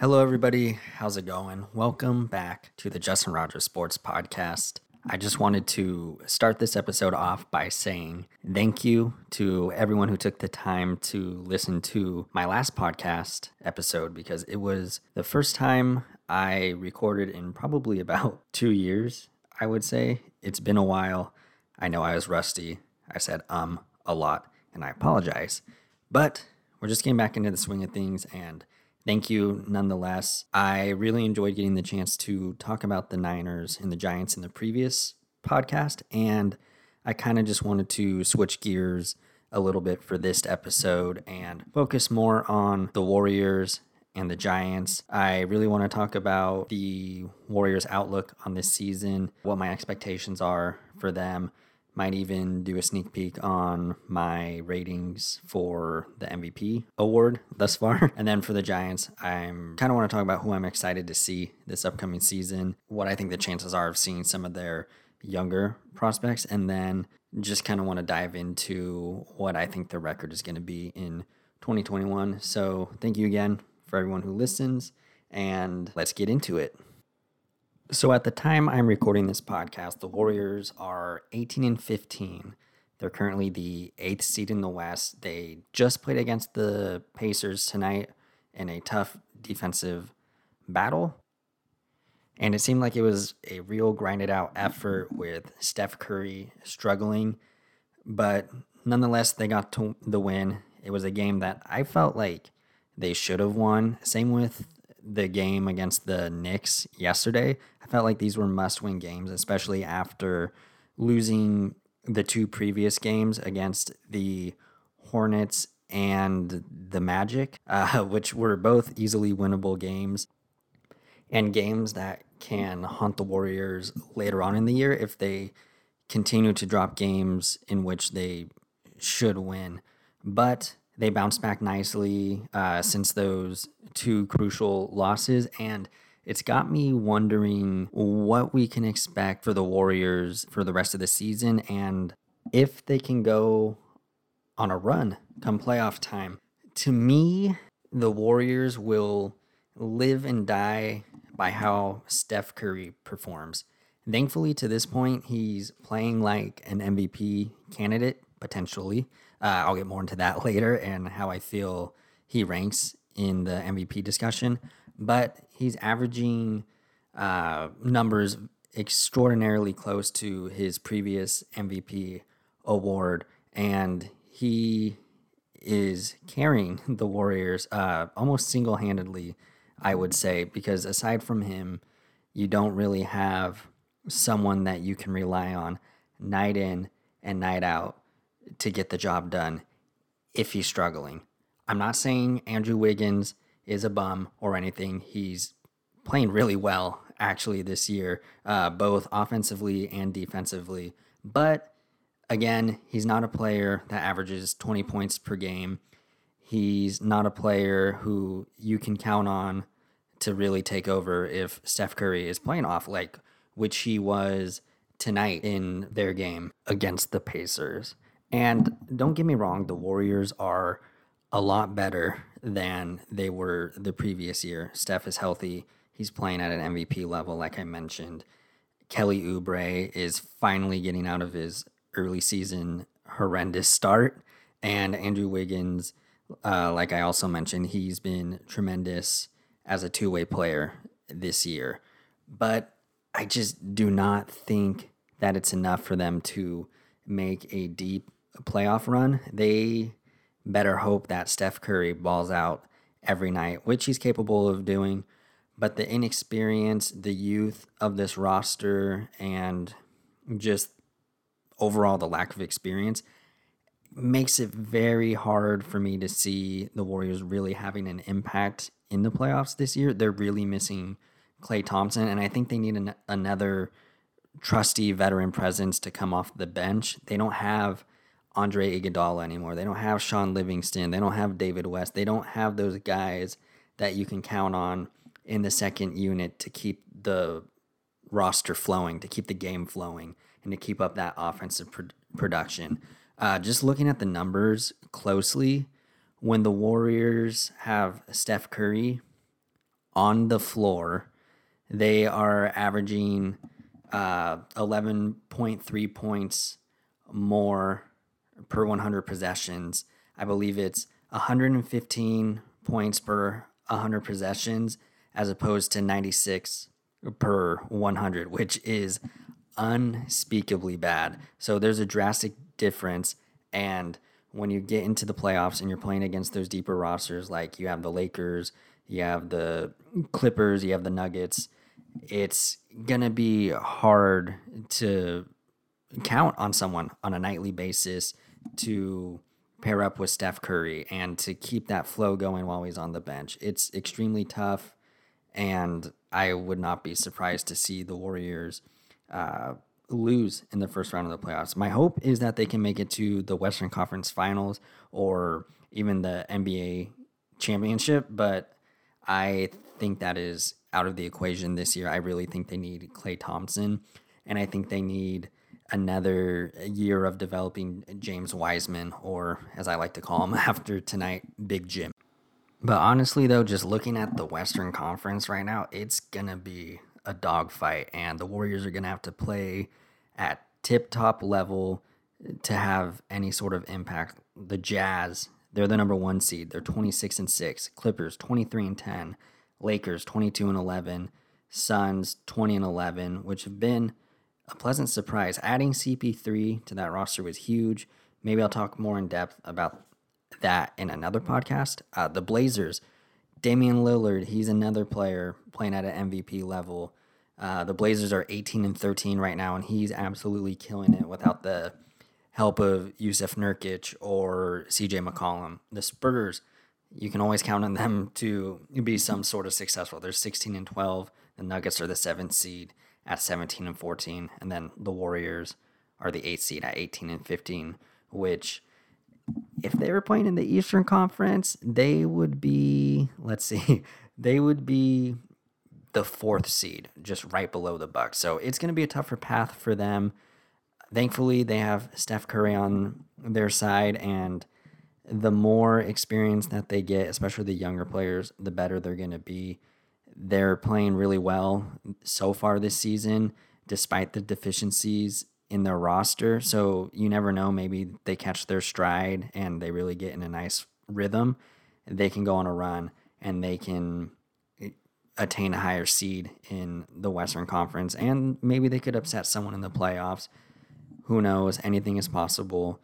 Hello, everybody. How's it going? Welcome back to the Justin Rogers Sports Podcast. I just wanted to start this episode off by saying thank you to everyone who took the time to listen to my last podcast episode because it was the first time I recorded in probably about two years, I would say. It's been a while. I know I was rusty. I said um a lot, and I apologize. But we're just getting back into the swing of things and thank you nonetheless. I really enjoyed getting the chance to talk about the Niners and the Giants in the previous podcast, and I kind of just wanted to switch gears a little bit for this episode and focus more on the Warriors and the Giants. I really want to talk about the Warriors' outlook on this season, what my expectations are for them, might even do a sneak peek on my ratings for the MVP award thus far. And then for the Giants, I'm kind of want to talk about who I'm excited to see this upcoming season, what I think the chances are of seeing some of their younger prospects, and then just kind of want to dive into what I think the record is going to be in 2021. So thank you again for everyone who listens, and let's get into it. So at the time I'm recording this podcast, the Warriors are 18 and 15. They're currently the eighth seed in the West. They just played against the Pacers tonight in a tough defensive battle. And it seemed like it was a real grinded out effort with Steph Curry struggling. But nonetheless, they got to the win. It was a game that I felt like they should have won. Same with the game against the Knicks yesterday. I felt like these were must win games, especially after losing the two previous games against the Hornets and the Magic, uh, which were both easily winnable games and games that can haunt the Warriors later on in the year if they continue to drop games in which they should win. But they bounced back nicely uh, since those two crucial losses. And it's got me wondering what we can expect for the Warriors for the rest of the season and if they can go on a run come playoff time. To me, the Warriors will live and die by how Steph Curry performs. Thankfully, to this point, he's playing like an MVP candidate, potentially. Uh, I'll get more into that later and how I feel he ranks in the MVP discussion. But he's averaging uh, numbers extraordinarily close to his previous MVP award, and he is carrying the Warriors uh, almost single handedly, I would say, because aside from him, you don't really have someone that you can rely on night in and night out to get the job done if he's struggling. I'm not saying Andrew Wiggins is a bum or anything. He's playing really well actually this year, uh, both offensively and defensively. But again, he's not a player that averages 20 points per game. He's not a player who you can count on to really take over if Steph Curry is playing off, like which he was tonight in their game against the Pacers. And don't get me wrong, the Warriors are a lot better than they were the previous year. Steph is healthy. He's playing at an MVP level, like I mentioned. Kelly Oubre is finally getting out of his early season horrendous start. And Andrew Wiggins, uh, like I also mentioned, he's been tremendous as a two way player this year. But I just do not think that it's enough for them to make a deep playoff run. They better hope that Steph Curry balls out every night, which he's capable of doing. But the inexperience, the youth of this roster, and just overall the lack of experience makes it very hard for me to see the Warriors really having an impact in the playoffs this year. They're really missing Klay Thompson, and I think they need an, another trusty veteran presence to come off the bench. They don't have Andre Iguodala anymore. They don't have Shaun Livingston. They don't have David West. They don't have those guys that you can count on in the second unit to keep the roster flowing, to keep the game flowing, and to keep up that offensive pro- production. Uh, just looking at the numbers closely, when the Warriors have Steph Curry on the floor, they are averaging uh, 11.3 points more per 100 possessions. I believe it's 115 points per 100 possessions as opposed to 96 per 100, which is unspeakably bad. So there's a drastic difference. And when you get into the playoffs and you're playing against those deeper rosters, like you have the Lakers, you have the Clippers, you have the Nuggets, it's going to be hard to count on someone on a nightly basis to pair up with Steph Curry and to keep that flow going while he's on the bench. It's extremely tough, and I would not be surprised to see the Warriors uh, lose in the first round of the playoffs. My hope is that they can make it to the Western Conference Finals or even the NBA championship, but I think that is out of the equation this year. I really think they need Klay Thompson, and I think they need another year of developing James Wiseman, or as I like to call him after tonight, Big Jim. But honestly, though, just looking at the Western Conference right now, it's going to be a dogfight, and the Warriors are going to have to play at tip top level to have any sort of impact. The Jazz, they're the number one seed. They're 26 and 6. Clippers, 23 and 10. Lakers, 22 and 11. Suns, 20 and 11, which have been a pleasant surprise. Adding CP3 to that roster was huge. Maybe I'll talk more in depth about that in another podcast. Uh, the Blazers, Damian Lillard, he's another player playing at an MVP level. Uh, the Blazers are 18 and 13 right now, and he's absolutely killing it without the help of Jusuf Nurkic or CJ McCollum. The Spurs, you can always count on them to be some sort of successful. They're 16 and 12. The Nuggets are the seventh seed at 17 and 14, and then the Warriors are the eighth seed at 18 and 15, which if they were playing in the Eastern Conference, they would be, let's see, they would be the fourth seed, just right below the Bucks. So it's going to be a tougher path for them. Thankfully, they have Steph Curry on their side, and the more experience that they get, especially the younger players, the better they're going to be. They're playing really well so far this season, despite the deficiencies in their roster. So you never know. Maybe they catch their stride and they really get in a nice rhythm. They can go on a run and they can eh, attain a higher seed in the Western Conference. And maybe they could upset someone in the playoffs. Who knows? Anything is possible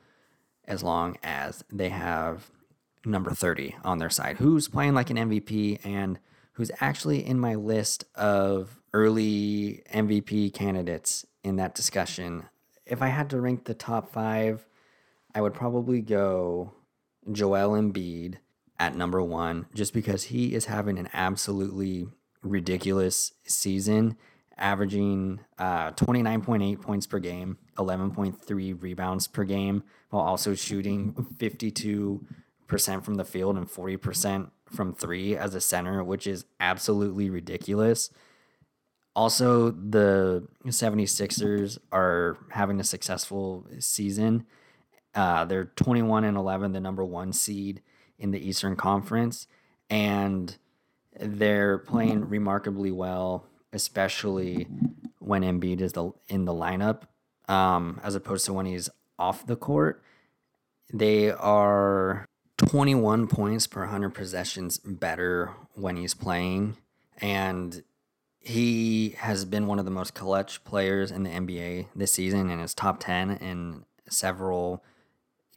as long as they have number 30 on their side, who's playing like an MVP and who's actually in my list of early MVP candidates in that discussion. If I had to rank the top five, I would probably go Joel Embiid at number one, just because he is having an absolutely ridiculous season, averaging uh, 29.8 points per game, 11.3 rebounds per game, while also shooting 52% from the field and 40% from three as a center, which is absolutely ridiculous. Also, the 76ers are having a successful season. Uh, they're 21 and 11, the number one seed in the Eastern Conference, and they're playing remarkably well, especially when Embiid is the, in the lineup, um, as opposed to when he's off the court. They are 21 points per 100 possessions better when he's playing. And he has been one of the most clutch players in the NBA this season and is top 10 in several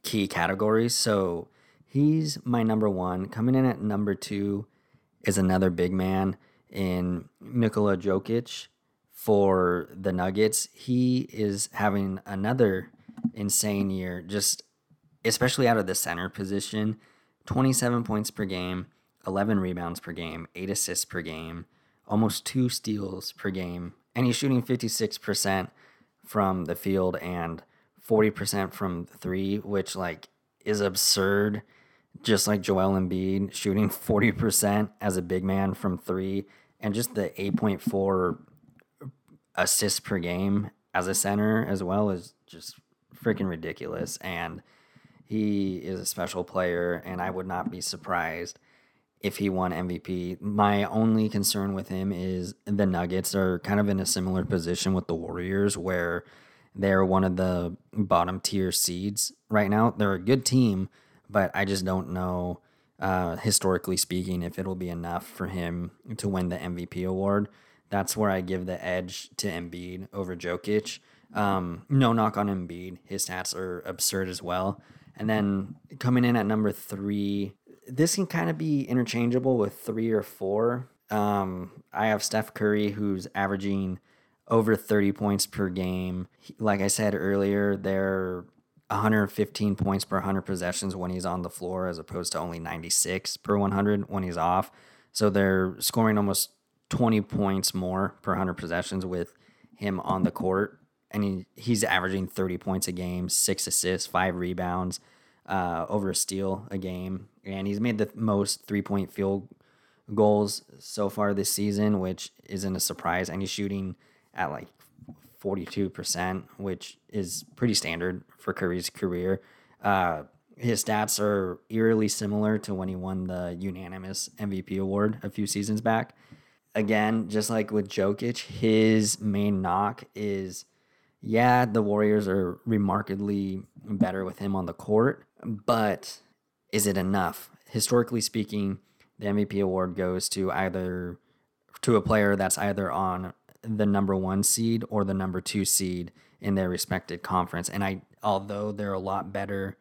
key categories. So he's my number one. Coming in at number two is another big man in Nikola Jokic for the Nuggets. He is having another insane year, just especially out of the center position. 27 points per game, 11 rebounds per game, 8 assists per game, almost 2 steals per game. And he's shooting 56% from the field and 40% from three, which like is absurd. Just like Joel Embiid shooting 40% as a big man from three, and just the 8.4 assists per game as a center as well is just freaking ridiculous. And he is a special player, and I would not be surprised if he won MVP. My only concern with him is the Nuggets are kind of in a similar position with the Warriors where they're one of the bottom tier seeds right now. They're a good team, but I just don't know, uh, historically speaking, if it'll be enough for him to win the MVP award. That's where I give the edge to Embiid over Jokic. Um, no knock on Embiid. His stats are absurd as well. And then coming in at number three, this can kind of be interchangeable with three or four. Um, I have Steph Curry, who's averaging over 30 points per game. Like I said earlier, they're 115 points per 100 possessions when he's on the floor, as opposed to only 96 per 100 when he's off. So they're scoring almost 20 points more per 100 possessions with him on the court. And he, he's averaging 30 points a game, six assists, five rebounds, uh, over a steal a game. And he's made the most three point field goals so far this season, which isn't a surprise. And he's shooting at like 42%, which is pretty standard for Curry's career. Uh, his stats are eerily similar to when he won the unanimous MVP award a few seasons back. Again, just like with Jokic, his main knock is yeah, the Warriors are remarkably better with him on the court, but is it enough? Historically speaking, the MVP award goes to either to a player that's either on the number one seed or the number two seed in their respected conference. And I, although they're a lot better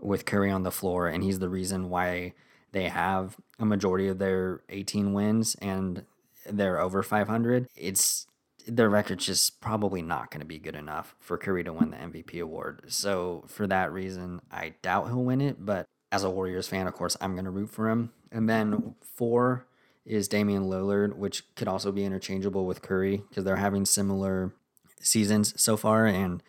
with Curry on the floor, and he's the reason why they have a majority of their 18 wins and they're over 500. It's their record's just probably not going to be good enough for Curry to win the MVP award. So for that reason, I doubt he'll win it. But as a Warriors fan, of course, I'm going to root for him. And then four is Damian Lillard, which could also be interchangeable with Curry because they're having similar seasons so far, and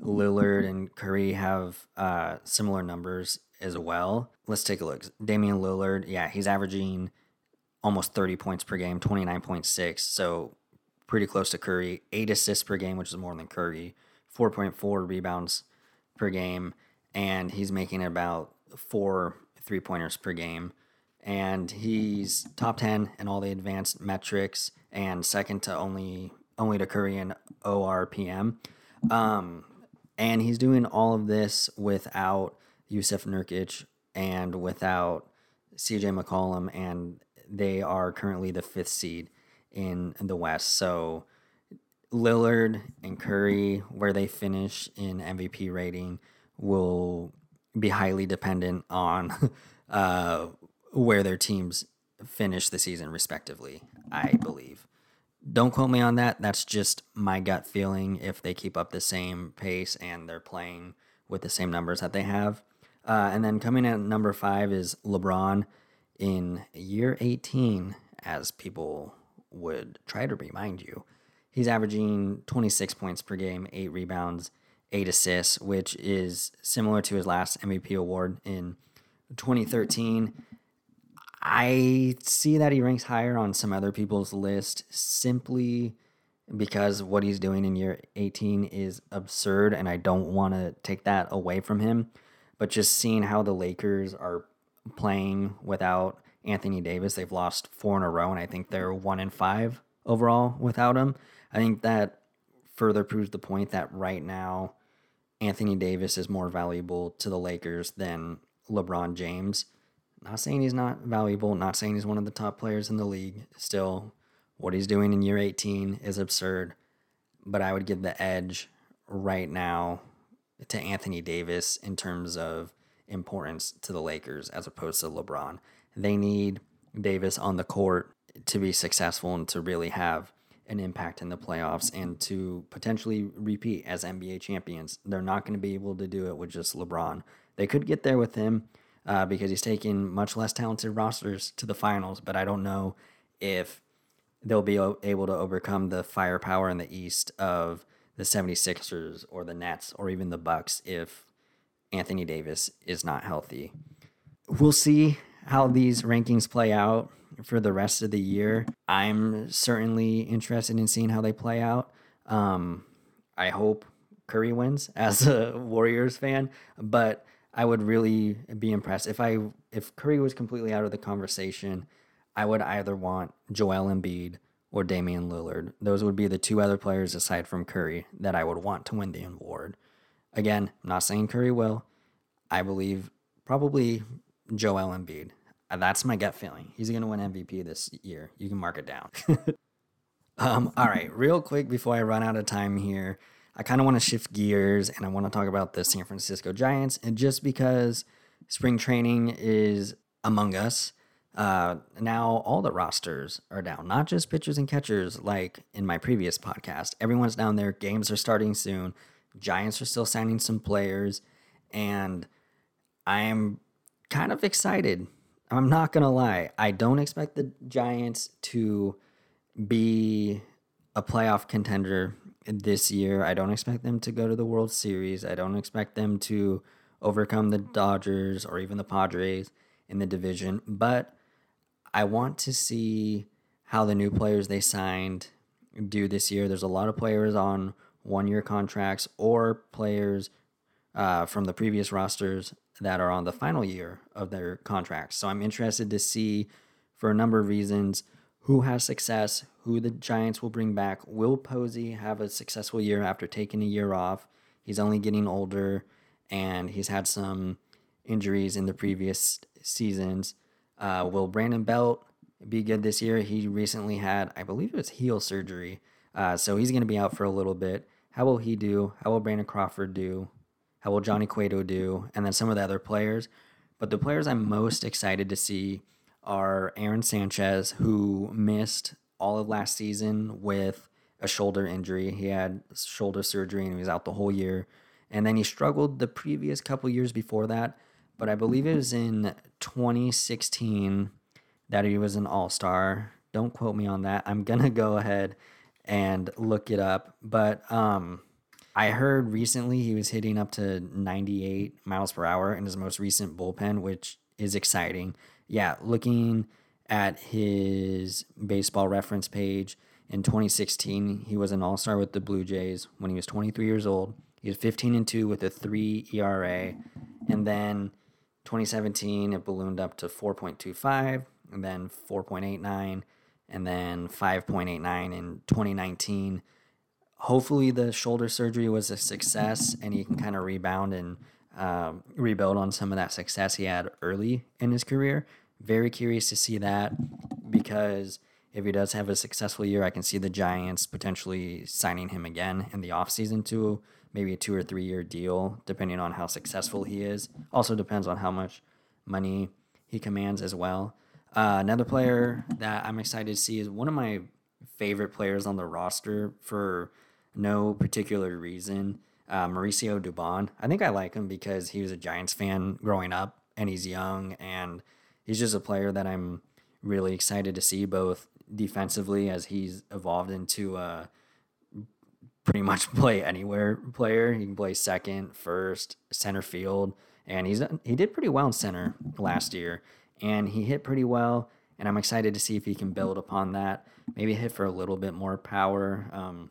Lillard and Curry have uh, similar numbers as well. Let's take a look. Damian Lillard, yeah, he's averaging almost 30 points per game, 29.6, so pretty close to Curry. Eight assists per game, which is more than Curry. 4.4 rebounds per game, and he's making about four three pointers per game and he's top 10 in all the advanced metrics and second to only only to Curry in ORPM. Um, and he's doing all of this without Jusuf Nurkic and without CJ McCollum, and they are currently the fifth seed in the West. So Lillard and Curry, where they finish in MVP rating, will be highly dependent on uh, where their teams finish the season respectively, I believe. Don't quote me on that. That's just my gut feeling if they keep up the same pace and they're playing with the same numbers that they have. Uh, and then coming at number five is LeBron in year 18, as people would try to remind you. He's averaging 26 points per game, eight rebounds, eight assists, which is similar to his last MVP award in 2013. I see that he ranks higher on some other people's list simply because what he's doing in year 18 is absurd and I don't want to take that away from him. But just seeing how the Lakers are playing without Anthony Davis, they've lost four in a row and I think they're one in five overall without him. I think that further proves the point that right now Anthony Davis is more valuable to the Lakers than LeBron James. Not saying he's not valuable, not saying he's one of the top players in the league. Still, what he's doing in year 18 is absurd. But I would give the edge right now to Anthony Davis in terms of importance to the Lakers as opposed to LeBron. They need Davis on the court to be successful and to really have an impact in the playoffs and to potentially repeat as NBA champions. They're not going to be able to do it with just LeBron. They could get there with him, uh, because he's taking much less talented rosters to the finals. But I don't know if they'll be able to overcome the firepower in the East of the 76ers or the Nets or even the Bucks if Anthony Davis is not healthy. We'll see how these rankings play out for the rest of the year. I'm certainly interested in seeing how they play out. Um, I hope Curry wins as a Warriors fan, but I would really be impressed if I if Curry was completely out of the conversation. I would either want Joel Embiid or Damian Lillard. Those would be the two other players aside from Curry that I would want to win the award. Again, I'm not saying Curry will. I believe probably Joel Embiid. Uh, that's my gut feeling. He's going to win MVP this year. You can mark it down. um, all right, real quick before I run out of time here, I kind of want to shift gears and I want to talk about the San Francisco Giants. And just because spring training is among us, uh, now all the rosters are down, not just pitchers and catchers like in my previous podcast. Everyone's down there. Games are starting soon. Giants are still signing some players. And I am kind of excited. I'm not going to lie. I don't expect the Giants to be a playoff contender this year. I don't expect them to go to the World Series. I don't expect them to overcome the Dodgers or even the Padres in the division. But I want to see how the new players they signed do this year. There's a lot of players on one year contracts or players uh, from the previous rosters that are on the final year of their contracts. So I'm interested to see, for a number of reasons, who has success, who the Giants will bring back. Will Posey have a successful year after taking a year off? He's only getting older and he's had some injuries in the previous seasons. Uh, will Brandon Belt be good this year? He recently had, I believe it was heel surgery. Uh, so he's going to be out for a little bit. How will he do? How will Brandon Crawford do? How will Johnny Cueto do? And then some of the other players. But the players I'm most excited to see are Aaron Sanchez, who missed all of last season with a shoulder injury. He had shoulder surgery and he was out the whole year. And then he struggled the previous couple years before that. But I believe it was in 2016 that he was an all star. Don't quote me on that. I'm going to go ahead and look it up. But um, I heard recently he was hitting up to 98 miles per hour in his most recent bullpen, which is exciting yeah, looking at his baseball reference page in 2016, he was an all star with the Blue Jays when he was 23 years old. He was 15 and 2 with a 3 ERA. And then 2017, it ballooned up to 4.25, and then 4.89, and then 5.89 in 2019. Hopefully, the shoulder surgery was a success and he can kind of rebound and um, rebuild on some of that success he had early in his career. Very curious to see that because if he does have a successful year, I can see the Giants potentially signing him again in the offseason to maybe a two or three year deal, depending on how successful he is. Also depends on how much money he commands as well. Uh, another player that I'm excited to see is one of my favorite players on the roster for no particular reason uh, Mauricio Dubon. I think I like him because he was a Giants fan growing up and he's young and he's just a player that I'm really excited to see both defensively as he's evolved into a pretty much play anywhere player. He can play second, first, center field, and he's he did pretty well in center last year, and he hit pretty well. And I'm excited to see if he can build upon that. Maybe hit for a little bit more power, um,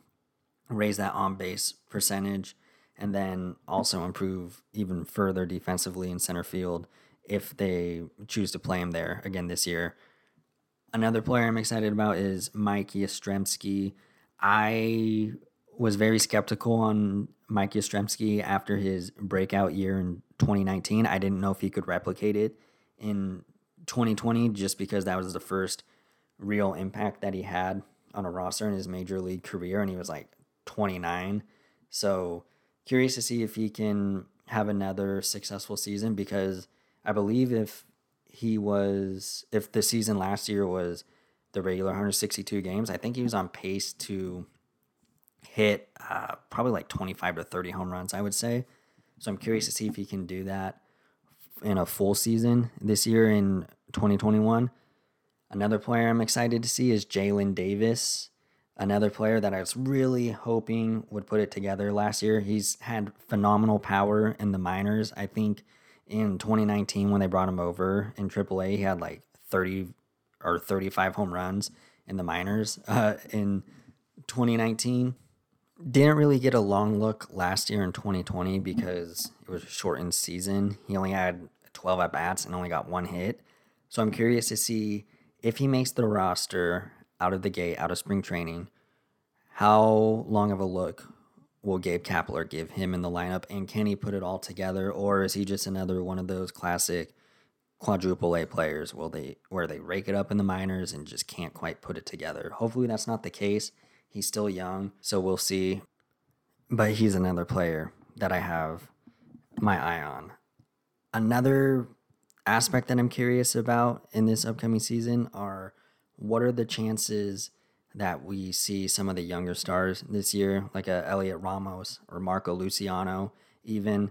raise that on base percentage, and then also improve even further defensively in center field if they choose to play him there again this year. Another player I'm excited about is Mike Yastrzemski. I was very skeptical on Mike Yastrzemski after his breakout year in 2019. I didn't know if he could replicate it in 2020 just because that was the first real impact that he had on a roster in his major league career and he was like 29. So curious to see if he can have another successful season because I believe if he was if the season last year was the regular 162 games, I think he was on pace to hit uh, probably like 25 to 30 home runs, I would say. So I'm curious to see if he can do that in a full season this year in 2021. Another player I'm excited to see is Jaylin Davis another player that I was really hoping would put it together last year. He's had phenomenal power in the minors. I think in 2019 when they brought him over in AAA, he had like 30 or 35 home runs in the minors uh, in 2019. didn't really get a long look last year in 2020 because it was a shortened season. He only had 12 at bats and only got one hit. So I'm curious to see if he makes the roster out of the gate, out of spring training, how long of a look will Gabe Kapler give him in the lineup? And can he put it all together? Or is he just another one of those classic quadruple A players will they where they rake it up in the minors and just can't quite put it together. Hopefully that's not the case. He's still young, so we'll see. But he's another player that I have my eye on. Another aspect that I'm curious about in this upcoming season are what are the chances that we see some of the younger stars this year, like uh, a Heliot Ramos or Marco Luciano, even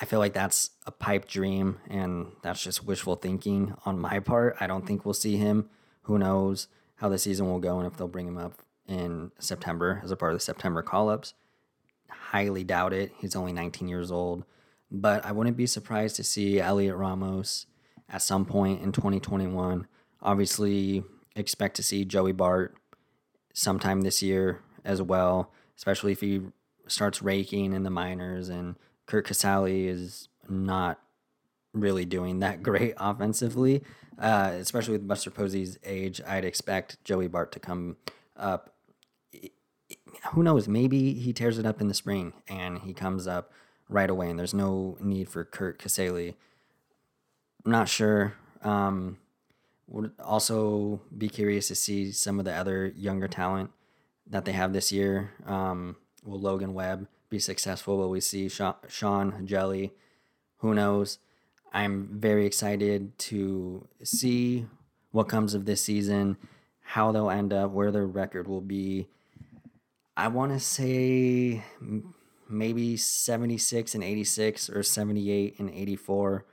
I feel like that's a pipe dream and that's just wishful thinking on my part. I don't think we'll see him. Who knows how the season will go and if they'll bring him up in September as a part of the September call ups. Highly doubt it. He's only 19 years old. But I wouldn't be surprised to see Heliot Ramos at some point in 2021. Obviously, expect to see Joey Bart sometime this year as well, especially if he starts raking in the minors and Curt Casali is not really doing that great offensively, uh, especially with Buster Posey's age. I'd expect Joey Bart to come up. Who knows? Maybe he tears it up in the spring and he comes up right away, and there's no need for Curt Casali. I'm not sure. Um, would also be curious to see some of the other younger talent that they have this year. Um, will Logan Webb be successful? Will we see Sean Hjelle? Who knows? I'm very excited to see what comes of this season, how they'll end up, where their record will be. I want to say maybe 76 and 86 or 78 and 84.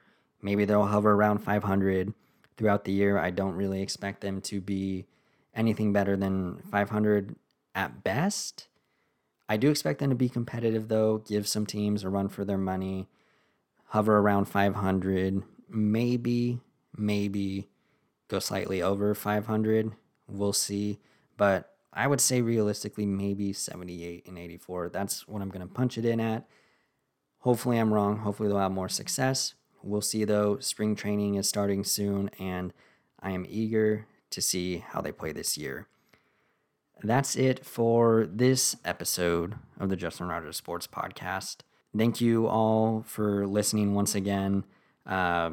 Maybe they'll hover around 500 throughout the year. I don't really expect them to be anything better than 500 at best. I do expect them to be competitive, though, give some teams a run for their money, hover around 500, maybe, maybe go slightly over 500. We'll see. But I would say realistically, maybe 78 and 84. That's what I'm going to punch it in at. Hopefully, I'm wrong. Hopefully, they'll have more success. We'll see, though. Spring training is starting soon, and I am eager to see how they play this year that's it for this episode of the Justin Rogers Sports Podcast. Thank you all for listening once again. Uh,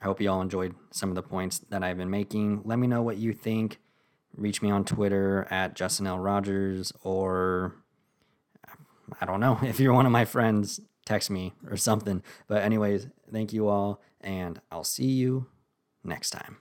I hope you all enjoyed some of the points that I've been making. Let me know what you think. Reach me on Twitter at Justin L. Rogers, or I don't know, if you're one of my friends, text me or something. But, anyways, thank you all, and I'll see you next time.